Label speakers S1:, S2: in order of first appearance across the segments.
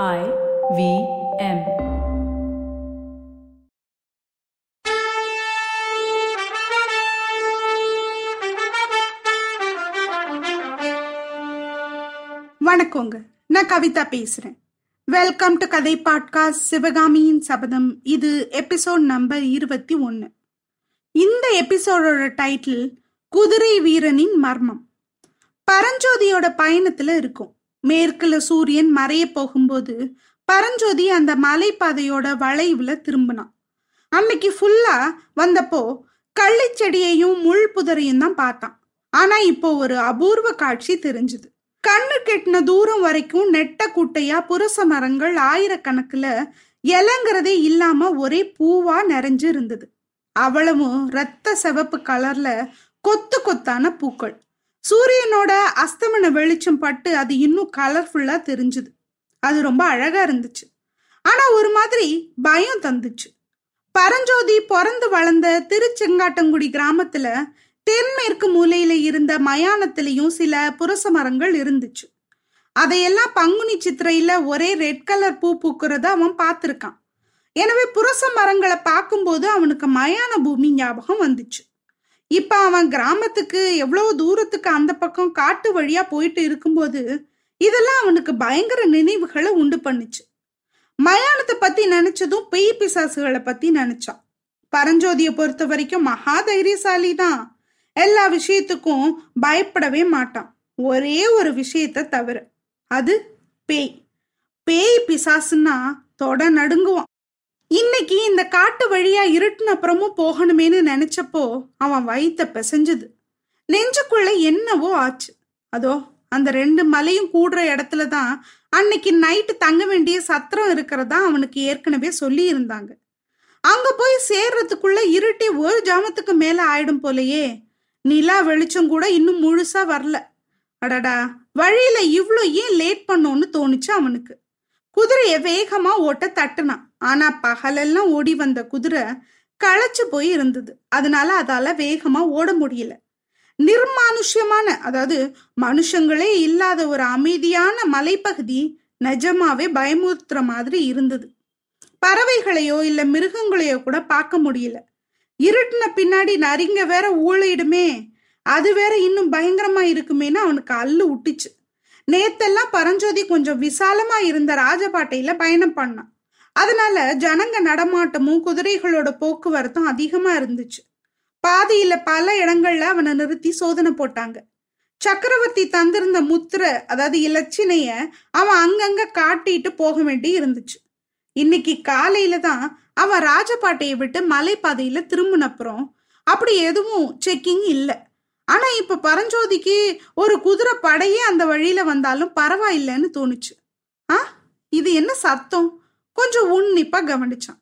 S1: I V M.
S2: வணக்கங்க. நான் கவிதா பேசுறேன். வெல்கம் டு கதை பாட்காஸ்ட் சிவகாமியின் சபதம் இது எபிசோட் நம்பர் இருபத்தி ஒன்று இந்த எபிசோடோட டைட்டில் குதிரை வீரனின் மர்மம். பரஞ்சோதியோட பயணத்துல இருக்கும். மேற்குல சூரியன் மறைய போகும்போது பரஞ்சோதி அந்த மலைப்பாதையோட வளைவுல திரும்பினான். அன்னைக்கு ஃபுல்லா வந்தப்போ கள்ளிச்செடியையும் முள் புதரையும் தான் பார்த்தான். ஆனா இப்போ ஒரு அபூர்வ காட்சி தெரிஞ்சுது. கண்ணு கெட்டின தூரம் வரைக்கும் நெட்ட குட்டையா புரச மரங்கள் ஆயிரக்கணக்குல இலங்கிறதே இல்லாம ஒரே பூவா நிறைஞ்சு இருந்தது அவ்வளவும் ரத்த சிவப்பு கலர்ல கொத்து கொத்தான பூக்கள். சூரியனோட அஸ்தமன வெளிச்சம் பட்டு அது இன்னும் கலர்ஃபுல்லா தெரிஞ்சுது. அது ரொம்ப அழகா இருந்துச்சு. ஆனா ஒரு மாதிரி பயம் தந்துச்சு. பரஞ்சோதி பிறந்து வளர்ந்த திருச்செங்காட்டங்குடி கிராமத்துல தென்மேற்கு மூலையில இருந்த மயானத்திலையும் சில புரச மரங்கள் இருந்துச்சு. அதையெல்லாம் பங்குனி சித்திரையில ஒரே ரெட் கலர் பூ பூக்குறத அவன் பார்த்துருக்கான். எனவே புரச மரங்களை பார்க்கும்போது அவனுக்கு மயான பூமி ஞாபகம் வந்துச்சு. இப்ப அவன் கிராமத்துக்கு எவ்வளவு தூரத்துக்கு அந்த பக்கம் காட்டு வழியா போயிட்டு இருக்கும்போது இதெல்லாம் அவனுக்கு பயங்கர நினைவுகளை உண்டு பண்ணுச்சு. மயானத்தை பத்தி நினைச்சதும் பெய் பிசாசுகளை பத்தி நினைச்சான். பரஞ்சோதியை பொறுத்த வரைக்கும் மகா தைரியசாலி தான் எல்லா விஷயத்துக்கும் பயப்படவே மாட்டான். ஒரே ஒரு விஷயத்த தவிர. அது பேய். பேய் பிசாசுன்னா தொட நடுங்குவான். இன்னைக்கு இந்த காட்டு வழியா இருட்டின அப்புறமும் போகணுமேனு நினைச்சப்போ அவன் வயித்த பிசைஞ்சது. நெஞ்சுக்குள்ள என்னவோ ஆச்சு. அதோ அந்த ரெண்டு மலையும் கூடுற இடத்துல தான் அன்னைக்கு நைட்டு தங்க வேண்டிய சத்திரம் இருக்கிறதா அவனுக்கு ஏற்கனவே சொல்லி இருந்தாங்க அங்க போய் சேர்றதுக்குள்ள இருட்டி ஒரு ஜாமத்துக்கு மேல ஆயிடும் போலயே நிலா வெளிச்சம் கூட இன்னும் முழுசா வரல. அடடா வழியில இவ்வளோ ஏன் லேட் பண்ணோன்னு தோணுச்சு அவனுக்கு. குதிரைய வேகமா ஓட்ட தட்டுனான். ஆனா பகலெல்லாம் ஓடி வந்த குதிரை களைச்சு போய் இருந்தது. அதனால அதால வேகமா ஓட முடியல. நிர்மானுஷ்யமான அதாவது மனுஷங்களே இல்லாத ஒரு அமைதியான மலைப்பகுதி நிஜமாவே பயமுறுத்துற மாதிரி இருந்தது. பறவைகளையோ இல்ல மிருகங்களையோ கூட பார்க்க முடியல. இருட்டின பின்னாடி நரிங்க வேற ஊழையிடுமே அது வேற இன்னும் பயங்கரமா இருக்குமேன்னு அவனுக்கு அல்லு விட்டுச்சு நேத்தெல்லாம் பரஞ்சோதி கொஞ்சம் விசாலமா இருந்த ராஜபாட்டையில பயணம் பண்ணான். அதனால ஜனங்க நடமாட்டமும் குதிரைகளோட போக்குவரத்தும் அதிகமா இருந்துச்சு. பாதியில பல இடங்கள்ல அவனை நிறுத்தி சோதனை போட்டாங்க. சக்கரவர்த்தி தந்திருந்த முத்திர அதாவது இலச்சினைய அவன் அங்கங்க காட்டிட்டு போக வேண்டி இருந்துச்சு. இன்னைக்கு காலையில தான் அவன் ராஜபாட்டையை விட்டு மலைப்பாதையில திரும்பினப்புறம் அப்படி எதுவும் செக்கிங் இல்லை. ஆனா இப்ப பரஞ்சோதிக்கு ஒரு குதிரை படையே அந்த வழியில வந்தாலும் பரவாயில்லைன்னு தோணுச்சு. ஆ? இது என்ன சத்தம்? கொஞ்சம் உன்னிப்பா கவனிச்சான்.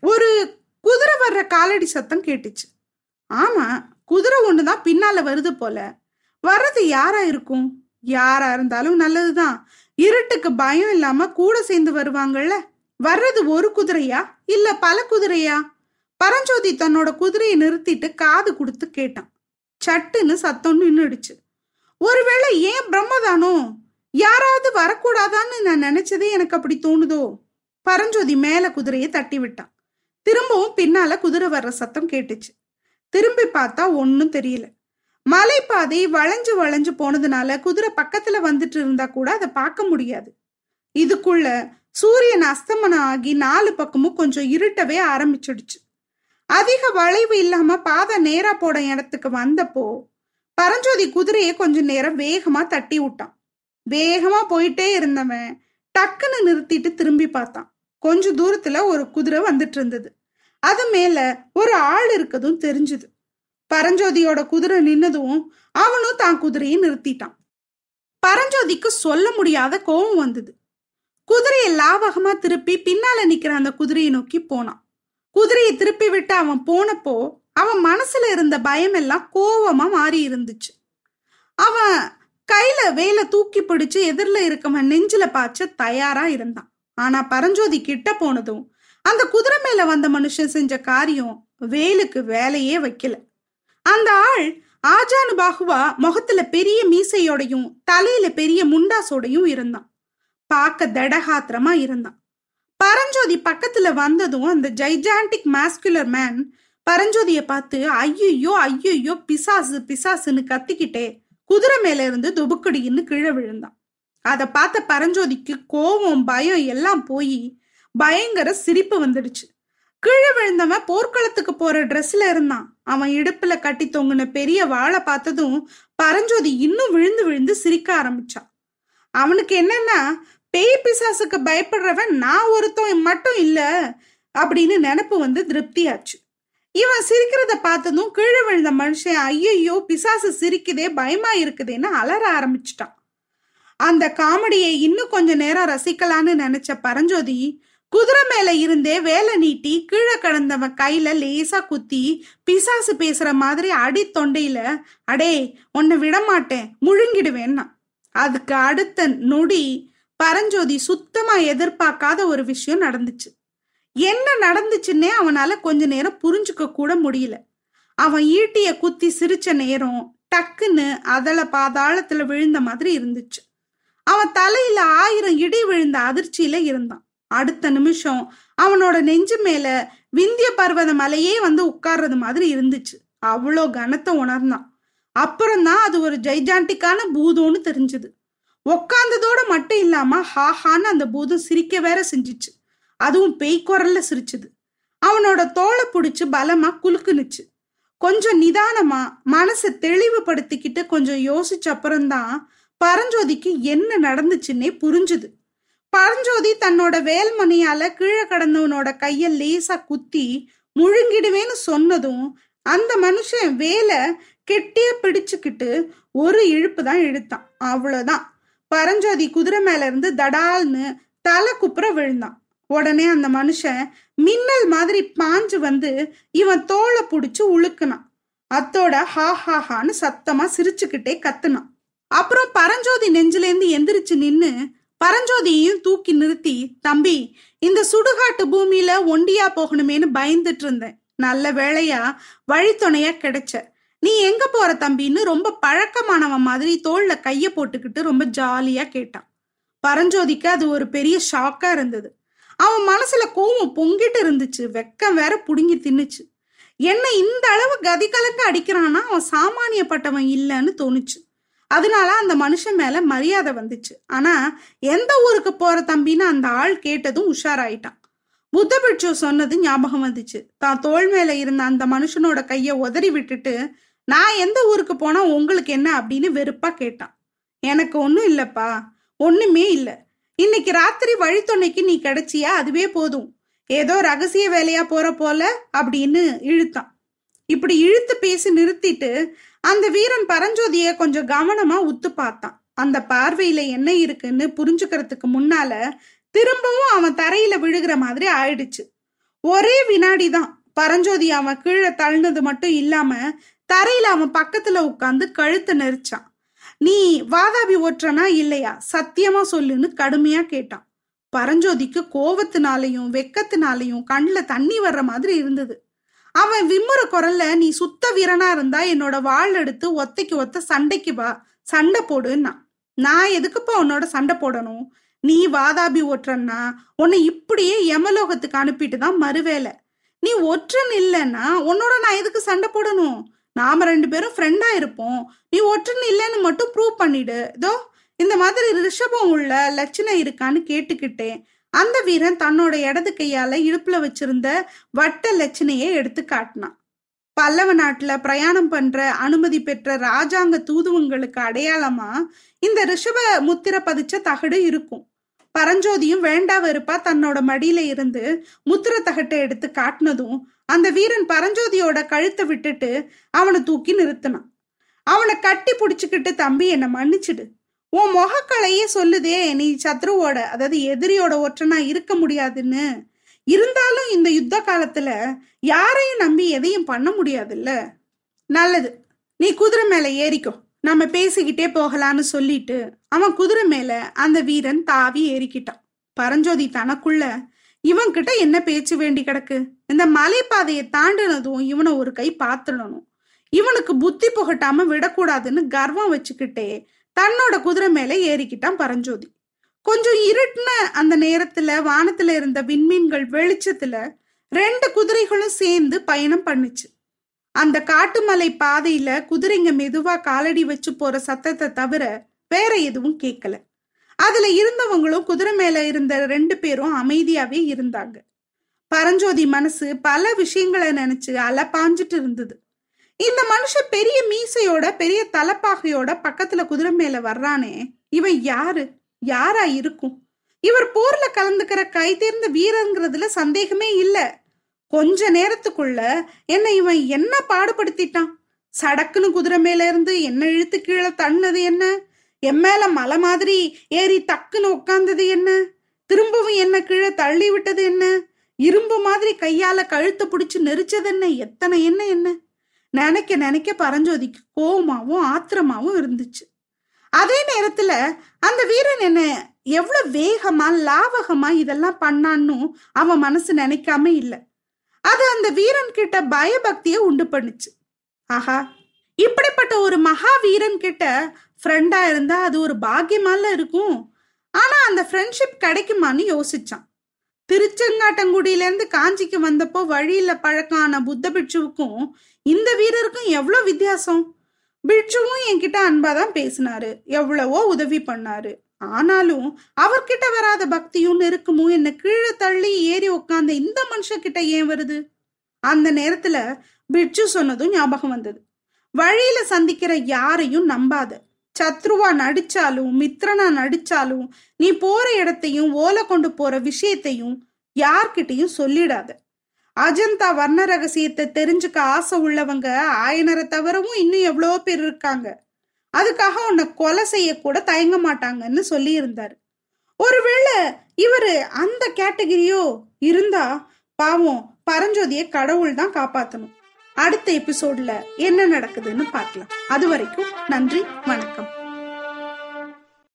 S2: ஒரு குதிரை வர்ற காலடி சத்தம் கேட்டுச்சு. ஆமா குதிரை ஒண்ணுதான் பின்னால வருது போல. வர்றது யாரா இருக்கும்? யாரா இருந்தாலும் நல்லதுதான். இருட்டுக்கு பயம் இல்லாம கூட சேர்ந்து வருவாங்கல்ல வர்றது ஒரு குதிரையா? இல்ல பல குதிரையா? பரஞ்சோதி தன்னோட குதிரையை நிறுத்திட்டு காது கொடுத்து கேட்டான். சட்டுன்னு சத்தம் நின்றுடுச்சு ஒருவேளை ஏன் பிரம்மதானோ? யாராவது வரக்கூடாதான்னு நான் நினைச்சதே எனக்கு அப்படி தோணுதோ? பரஞ்சோதி மேல குதிரையை தட்டி விட்டான். திரும்பவும் பின்னால குதிரை வர்ற சத்தம் கேட்டுச்சு. திரும்பி பார்த்தா ஒன்னும் தெரியல. மலைப்பாதை வளைஞ்சு வளைஞ்சு போனதுனால குதிரை பக்கத்துல வந்துட்டு இருந்தா கூட அதை பார்க்க முடியாது. இதுக்குள்ள சூரியன் அஸ்தமனம் ஆகி நாலு பக்கமும் கொஞ்சம் இருட்டவே ஆரம்பிச்சிடுச்சு. அதிக வளைவு இல்லாம பாதை நேரா போட இடத்துக்கு வந்தப்போ பரஞ்சோதி குதிரையை கொஞ்சம் நேரம் வேகமா தட்டி விட்டான். வேகமா போயிட்டே இருந்தவன் டக்குன்னு நிறுத்திட்டு திரும்பி பார்த்தான். கொஞ்ச தூரத்துல ஒரு குதிரை வந்துட்டு இருந்தது அது மேல ஒரு ஆள் இருக்கதும் தெரிஞ்சுது. பரஞ்சோதியோட குதிரை நின்னதும் அவனும் தான் குதிரையை நிறுத்திட்டான். பரஞ்சோதிக்கு சொல்ல முடியாத கோபம் வந்தது. குதிரையை லாவகமா திருப்பி பின்னால நிக்கிற அந்த குதிரையை நோக்கி போனான். குதிரையை திருப்பி விட்டு அவன் போனப்போ அவன் மனசுல இருந்த பயம் எல்லாம் கோவமா மாறி இருந்துச்சு. அவன் கையில வேலை தூக்கி பிடிச்சு எதிரில் இருக்கவன் நெஞ்சில பாய்ச்ச தயாரா இருந்தான். ஆனா பரஞ்சோதி கிட்ட போனதும் அந்த குதிரை மேல வந்த மனுஷன் செஞ்ச காரியம் வேலுக்கு வேலையே வைக்கல. அந்த ஆள் ஆஜானு பாகுவா முகத்துல பெரிய மீசையோடையும் தலையில பெரிய முண்டாசோடையும் இருந்தான். பார்க்க தடகாத்திரமா இருந்தான். பரஞ்சோதி பக்கத்துல வந்ததும் அந்த ஜைஜாண்டிக் மாஸ்குலர் மேன் பரஞ்சோதியை பார்த்து ஐயோ ஐயோ பிசாசு பிசாசுன்னு கத்திக்கிட்டே குதிரை மேல இருந்து துபுக்கடின்னு கீழே விழுந்தான். அதை பார்த்த பரஞ்சோதிக்கு கோபம் பயம் எல்லாம் போய் பயங்கர சிரிப்பு வந்துடுச்சு. கீழே விழுந்தவன் போர்க்களத்துக்கு போற ட்ரெஸ்ல இருந்தான். அவன் இடுப்புல கட்டி தொங்குன பெரிய வாழை பார்த்ததும் பரஞ்சோதி இன்னும் விழுந்து விழுந்து சிரிக்க ஆரம்பிச்சான். அவனுக்கு என்னன்னா பேய் பிசாசுக்கு பயப்படுறவன் நான் ஒருத்தன் மட்டும் இல்ல அப்படின்னு நினப்பு வந்து திருப்தியாச்சு. இவன் சிரிக்கிறத பார்த்ததும் கீழே விழுந்த மனுஷன் ஐயையோ பிசாசு சிரிக்குதே பயமா இருக்குதேன்னு அலற ஆரம்பிச்சிட்டான். அந்த காமெடியை இன்னும் கொஞ்ச நேரம் ரசிக்கலான்னு நினைச்ச பரஞ்சோதி குதிரை மேல இருந்தே வேலை நீட்டி கீழே கிடந்தவன் கையில லேசா குத்தி பிசாசு பேசுற மாதிரி அடி தொண்டையில அடே உன்னை விடமாட்டேன் முழுங்கிடுவேன்னா. அதுக்கு அடுத்த நொடி பரஞ்சோதி சுத்தமா எதிர்பார்க்காத ஒரு விஷயம் நடந்துச்சு. என்ன நடந்துச்சுன்னே அவனால கொஞ்ச நேரம் புரிஞ்சுக்க கூட முடியல. அவன் ஈட்டிய குத்தி சிரிச்ச நேரம் டக்குன்னு அதல பாதாளத்துல விழுந்த மாதிரி இருந்துச்சு. அவன் தலையில ஆயிரம் இடி விழுந்த அதிர்ச்சியில இருந்தான். அடுத்த நிமிஷம் அவனோட நெஞ்சு மேல விந்திய பர்வத மலையே வந்து உட்கார்றது மாதிரி இருந்துச்சு. அவ்வளோ கனத்தை உணர்ந்தான். அப்புறம்தான் அது ஒரு ஜைஜாண்டிக்கான பூதம்னு தெரிஞ்சது. உக்காந்ததோட மட்டும் இல்லாம ஹாஹான்னு அந்த பூதம் சிரிக்க வேற செஞ்சிச்சு. அதுவும் பேய் குரல்ல சிரிச்சுது. அவனோட தோலை பிடிச்சு பலமா குலுக்குனுச்சு. கொஞ்சம் நிதானமா மனசை தெளிவுபடுத்திக்கிட்டு கொஞ்சம் யோசிச்ச அப்புறம்தான் பரஞ்சோதிக்கு என்ன நடந்துச்சுன்னே புரிஞ்சுது. பரஞ்சோதி தன்னோட வேல்மணியால கீழே கடந்தவனோட கைய லேசா குத்தி முழுங்கிடுவேன்னு சொன்னதும் அந்த மனுஷன் வேலை கெட்டிய பிடிச்சுக்கிட்டு ஒரு இழுப்பு தான் இழுத்தான். அவ்வளோதான் பரஞ்சோதி குதிரை மேல இருந்து தடால்னு தலை குப்புற விழுந்தான். உடனே அந்த மனுஷன் மின்னல் மாதிரி பாஞ்சு வந்து இவன் தோலை புடிச்சு உழுக்குனான். அத்தோட ஹா ஹா ஹான்னு சத்தமா சிரிச்சுக்கிட்டே கத்துனான். அப்புறம் பரஞ்சோதி நெஞ்சிலேருந்து எந்திரிச்சு நின்னு பரஞ்சோதியையும் தூக்கி நிறுத்தி தம்பி இந்த சுடுகாட்டு பூமியில ஒண்டியா போகணுமேனு பயந்துட்டு இருந்தேன் நல்ல வேளையா வழித்துணையா கிடைச்ச. நீ எங்க போற தம்பின்னு ரொம்ப பழக்கமானவன் மாதிரி தோல்ல கைய போட்டுக்கிட்டு ரொம்ப ஜாலியா கேட்டான். பரஞ்சோதிக்கு அது ஒரு பெரிய ஷாக்கா இருந்தது. அவன் மனசுல கோவம் பொங்கிட்டு இருந்துச்சு. வெக்கம் வேற புடுங்கி தின்னுச்சு. என்ன இந்த அளவு கதி கலக்க அடிக்கிறான்னா அவன் சாமானியப்பட்டவன் இல்லைன்னு தோணுச்சு. அதனால அந்த மனுஷன் மேல மரியாதை வந்துச்சு. ஆனா எந்த ஊருக்கு போற தம்பின்னு அந்த ஆள் கேட்டதும் உஷாராயிட்டான். புத்த சொன்னது ஞாபகம் வந்துச்சு. தான் தோல் மேல இருந்த அந்த மனுஷனோட கைய உதறி விட்டுட்டு நான் எந்த ஊருக்கு போனா உங்களுக்கு என்ன? அப்படின்னு வெறுப்பா கேட்டான். எனக்கு ஒன்றும் இல்லப்பா. ஒண்ணுமே இல்லை. இன்னைக்கு ராத்திரி வழித்துணைக்கு நீ கிடைச்சியா? அதுவே போதும். ஏதோ ரகசிய வேலையா போற போல அப்படின்னு இழுத்தான். இப்படி இழுத்து பேசி நிறுத்திட்டு அந்த வீரன் பரஞ்சோதிய கொஞ்சம் கவனமா உத்து பார்த்தான். அந்த பார்வையில என்ன இருக்குன்னு புரிஞ்சுக்கிறதுக்கு முன்னால திரும்பவும் அவன் தரையில விழுகிற மாதிரி ஆயிடுச்சு. ஒரே வினாடி தான் பரஞ்சோதி அவன் கீழே தள்ளினது மட்டும் இல்லாம தரையில அவன் பக்கத்துல உட்காந்து கழுத்து நெரிச்சான். நீ வாதாபி ஓட்டுறனா இல்லையா? சத்தியமா சொல்லுன்னு கடுமையா கேட்டான். பரஞ்சோதிக்கு கோவத்தினாலையும் வெக்கத்தினாலையும் கண்ணுல தண்ணி வர்ற மாதிரி இருந்தது. அவன் விம்முற குரல்ல நீ சுத்த வீரனா இருந்தா என்னோட வாழ் எடுத்து ஒத்தைக்கு ஒத்த சண்டைக்கு வா சண்டை போடுன்னா. நான் எதுக்குப்பா உன்னோட சண்டை போடணும்? நீ வாதாபி ஒற்றன்னா உன்னை இப்படியே யமலோகத்துக்கு அனுப்பிட்டு தான் மறுவேலை. நீ ஒற்றன் இல்லைன்னா உன்னோட நான் எதுக்கு சண்டை போடணும்? நாம ரெண்டு பேரும் ஃப்ரெண்டா இருப்போம். நீ ஒற்றன் இல்லைன்னு மட்டும் ப்ரூவ் பண்ணிடு. இதோ இந்த மாதிரி ரிஷபம் உள்ள லட்சணம் இருக்கான்னு கேட்டுக்கிட்டேன். அந்த வீரன் தன்னோட இடது கையால இடுப்புல வச்சிருந்த வட்ட லட்சணையை எடுத்து காட்டினான். பல்லவ நாட்டுல பிரயாணம் பண்ற அனுமதி பெற்ற ராஜாங்க தூதுவங்களுக்கு அடையாளமா இந்த ரிஷப முத்திர பதிச்ச தகடு இருக்கும். பரஞ்சோதியும் வேண்டா வெறுப்பா தன்னோட மடியில இருந்து முத்திர தகட்டை எடுத்து காட்டினதும் அந்த வீரன் பரஞ்சோதியோட கழுத்தை விட்டுட்டு அவனை தூக்கி நிறுத்தினான். அவனை கட்டி பிடிச்சுக்கிட்டு தம்பி என்னை மன்னிச்சிடு. உன் முகக்கலையே சொல்லுதே நீ சத்ருவோட அதாவது எதிரியோட ஒற்றனா இருக்க முடியாதுன்னு. இருந்தாலும் இந்த யுத்த காலத்துல யாரையும் நம்பி எதையும் பண்ண முடியாதுல்ல. நல்லது. நீ குதிரை மேல ஏறிக்கோ. நம்ம பேசிக்கிட்டே போகலான்னு சொல்லிட்டு அவன் குதிரை மேல அந்த வீரன் தாவி ஏறிக்கிட்டான். பரஞ்சோதி தனக்குள்ள இவன் கிட்ட என்ன பேச்சு வேண்டி கிடக்கு? இந்த மலைப்பாதையை தாண்டினதும் இவனை ஒரு கை பார்த்துடணும். இவனுக்கு புத்தி புகட்டாம விடக்கூடாதுன்னு கர்வம் வச்சுக்கிட்டே தன்னோட குதிரை மேல ஏறிக்கிட்டான் பரஞ்சோதி. கொஞ்சம் இருட்டின அந்த நேரத்துல வானத்துல இருந்த விண்மீன்கள் வெளிச்சத்துல ரெண்டு குதிரைகளும் சேர்ந்து பயணம் பண்ணுச்சு. அந்த காட்டுமலை பாதையில குதிரைங்க மெதுவா காலடி வச்சு போற சத்தத்தை தவிர வேற எதுவும் கேட்கல அதுல இருந்தவங்களும் குதிரை மேல இருந்த ரெண்டு பேரும் அமைதியாவே இருந்தாங்க. பரஞ்சோதி மனசு பல விஷயங்களை நினைச்சு அலப்பாஞ்சிட்டு இருந்தது. இந்த மனுஷன் பெரிய மீசையோட பெரிய தலப்பாகையோட பக்கத்துல குதிரை மேல வர்றானே இவன் யாரு? யாரா இருக்கும்? இவர் போர்ல கலந்துக்கிற கை தேர்ந்த வீரங்கிறதுல சந்தேகமே இல்ல. கொஞ்ச நேரத்துக்குள்ள என்ன இவன் என்ன பாடுபடுத்திட்டான்? சடக்குன்னு குதிரை மேல இருந்து என்ன இழுத்து கீழே தண்ணது என்ன? என் மேல மலை மாதிரி ஏறி டக்குன்னு உட்கார்ந்தது என்ன? திரும்பவும் என்ன கீழே தள்ளி விட்டது என்ன? இரும்பு மாதிரி கையால கழுத்தை பிடிச்சு நெரிச்சது என்ன? எத்தனை என்ன என்ன? நினைக்க நினைக்க பரஞ்சோதிக்கு கோவமாவும் ஆத்திரமாவும் இருந்துச்சு. அதே நேரத்துல அந்த வீரன் என்ன எவ்வளவு வேகமா லாவகமா இதெல்லாம் பண்ணான்னு அவன் மனசு நினைக்காம இல்லை. அது அந்த வீரன் கிட்ட பயபக்திய உண்டு பண்ணுச்சு. ஆஹா! இப்படிப்பட்ட ஒரு மகாவீரன் கிட்ட ஃப்ரெண்டா இருந்தா அது ஒரு பாக்கியமால இருக்கும். ஆனா அந்த ஃப்ரெண்ட்ஷிப் கிடைக்குமான்னு யோசிச்சான். திருச்செங்காட்டங்குடியில இருந்து காஞ்சிக்கு வந்தப்போ வழியில பழக்கான புத்த பிட்சுவுக்கும் இந்த வீரருக்கும் எவ்வளவு வித்தியாசம்? பிட்சுவும் என்கிட்ட அன்பாதான் பேசினாரு. எவ்வளவோ உதவி பண்ணாரு. ஆனாலும் அவர்கிட்ட வராத பக்தியும் நெருக்கமும் என்ன கீழே தள்ளி ஏறி உட்காந்த இந்த மனுஷகிட்ட ஏன் வருது? அந்த நேரத்துல பிட்சு சொன்னதும் ஞாபகம் வந்தது. வழியில சந்திக்கிற யாரையும் நம்பாத சத்ருவா நடிச்சாலும் மித்ரனா நடிச்சாலும் நீ போற இடத்தையும் ஓலை கொண்டு போற விஷயத்தையும் யார்கிட்டையும் சொல்லிடாத. அஜந்தா வர்ண ரகசியத்தை தெரிஞ்சுக்க ஆசை உள்ளவங்க ஆயனரை தவிரவும் இன்னும் எவ்வளோ பேர் இருக்காங்க. அதுக்காக உன்னை கொலை செய்ய கூட தயங்க மாட்டாங்கன்னு சொல்லி இருந்தாரு ஒருவேளை இவரு அந்த கேட்டகிரியோ இருந்தா பாவம் பரஞ்சோதியை கடவுள் தான் காப்பாத்தணும். அடுத்த எபிசோட்ல என்ன நடக்குதுன்னு பார்க்கலாம். அது வரைக்கும் நன்றி வணக்கம்.